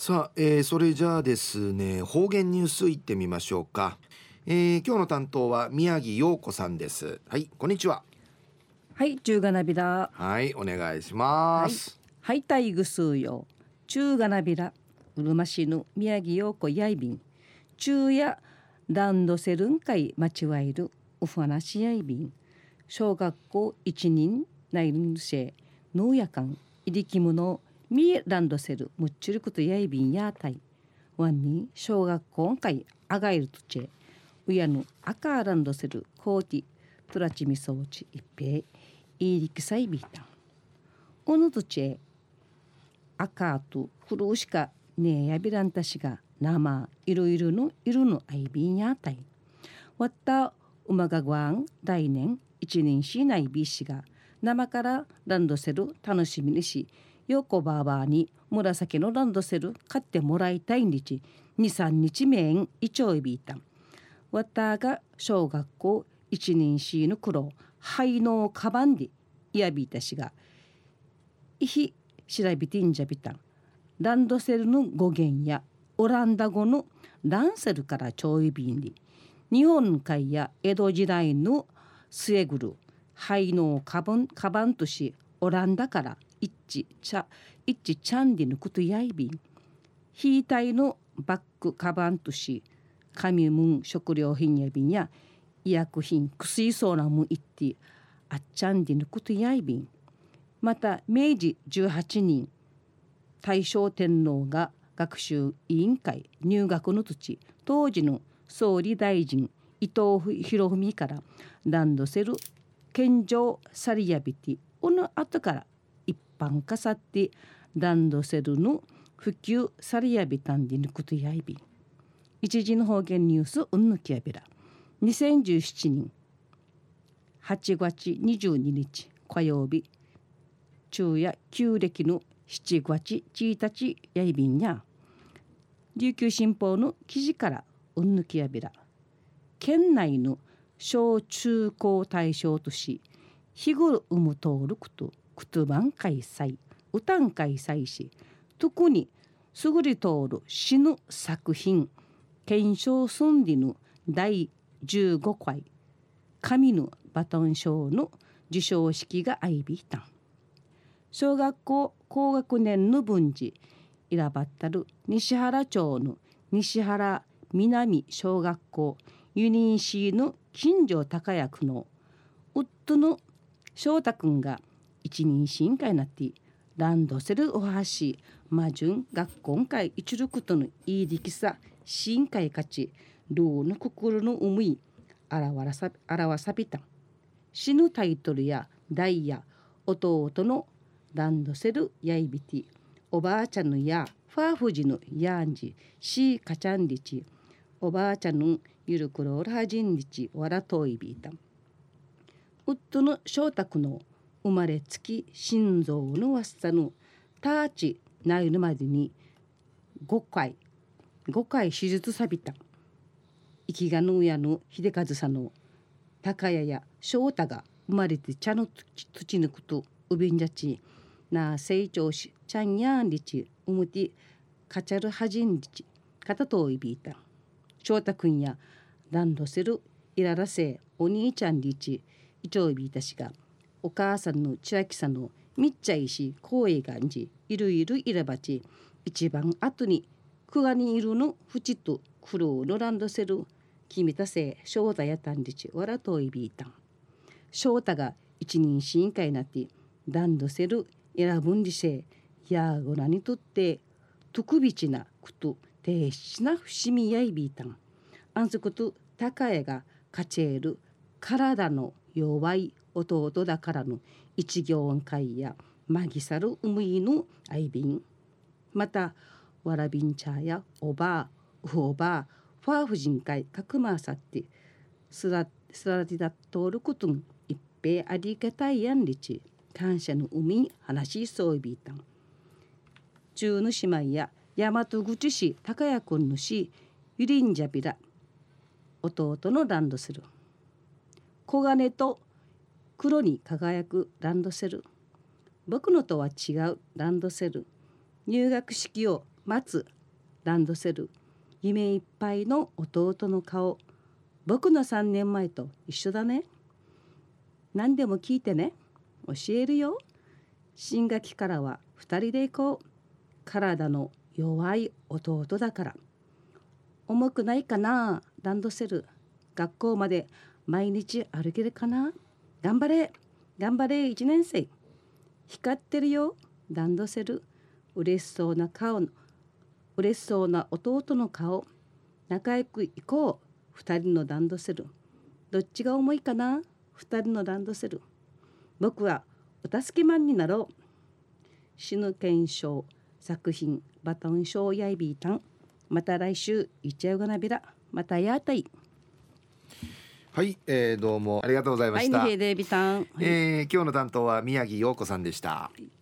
さあ、えー、それじゃあですね方言ニュースいってみましょうか、えー、今日の担当は宮城陽子さんです。はいこんにちは。はい中がなびら。はいお願いします。はいたいぐすうよ。中がなびら。うるま市の宮城陽子やいびん。中やランドセルン会待ちわいる。うふわなしやいびん。小学校一人内んせ農やかんいりきむのみランドセルむっちゅることやいびんやたい。わんに小学校会あがいるとちえうやぬ赤ランドセルコーティトラチミソーチ一平いりきさいびいたん。おぬとちえ赤と黒しかねえやびらんたしが生いろいろのいるのあいびんやたい。わったうまがごわん来年一年しないびしが生からランドセル楽しみにしよこばあばに紫のランドセル買ってもらいたいん日23日めんいちょいびいた。んわたが小学校一年しの黒灰のかばんでいやびいたしがいひ調べてんじゃびたん。ランドセルの語源やオランダ語のランセルからちょいびんで。日本海や江戸時代の末ぐる灰のかばんかばんとしオランダから一致ちゃ一致チャンディのことやいびん。ヒータイのバッグカバンとし紙ムン食料品やびんや医薬品薬そうなもんいってあっちゃんでぬことやいびん。また明治18人大正天皇が学習委員会入学の土当時の総理大臣伊藤博文からランドセル献上さりやびてこの後から般化さってランドセルの普及されやびたんでぬくとやいび一時の方言ニュースうんぬきやびら。2017年8月22日火曜日。昼夜旧暦の7月1日やいびんや。琉球新報の記事からうんぬきやびら。県内の小中高対象とし日頃生む登録とクトゥバン開催歌ん開催し特に優れ通る死ぬ作品検証すんでぬ第15回神のバトン賞の授賞式が相びいた小学校高学年の文治選ばったる西原町の西原南小学校ユニーシーの近所高役の夫の翔太くんが一人進会なってランドセルおはし。魔順学校会一力とのいい力さ。進会勝ち。ルーの心の思い。表さ表さびた。死ぬタイトルやダイヤ。弟のランドセルやいびておばあちゃんのやファーフジのやんじシーカチャンリチ。おばあちゃんのゆるくろらはじんりちわらといびいた。夫の翔太の生まれつき心臓のわっさのターチないるまでに5回5回手術さびた。生きがのやの秀和さんの高谷や翔太が生まれて茶の土抜くとうびんじゃちな成長しちゃんやんりちうむてかちゃるはじんりちかたといびいた。翔太くんやランドセルいららせお兄ちゃんりちいちょいびいたしがお母さんの千秋さんのみっちゃいし光栄がんじいるいるいればち一番後にくがにいるのふちと苦労のランドセル君たせ翔太やたんりちわらといびいたん。翔太が一人審議会なってランドセル選ぶんりせやごなにとって特別なことてしな伏見やいびいたん。あんそこと高江がかちえる体の弱い弟だからの一行会やマギサルウムイのアイビンまたわらびんちゃやおばあうおばあファーフ人会かくまあさってすらすらりだとることん一平ありがたいやんりち感謝の海話しそうびいたん。中の姉妹や大和口市高谷君の市ゆりんじゃびら弟のランドする。黄金と黒に輝くランドセル。僕のとは違うランドセル。入学式を待つランドセル。夢いっぱいの弟の顔。僕の3年前と一緒だね。何でも聞いてね。教えるよ。新学期からは2人で行こう。体の弱い弟だから。重くないかな。ランドセル。学校まで毎日歩けるかな？頑張れ。頑張れ1年生。光ってるよ。ランドセル嬉しそうな顔の。嬉しそうな弟の顔。仲良く行こう。2人のランドセルどっちが重いかな？2人のランドセル僕はお助けマンになろう。死ぬ検証作品バトンショーやいびーたんまた来週いっちゃうがなびらまたやたい。はい、えー、どうもありがとうございました、はい、えー、今日の担当は宮城陽子さんでした。はい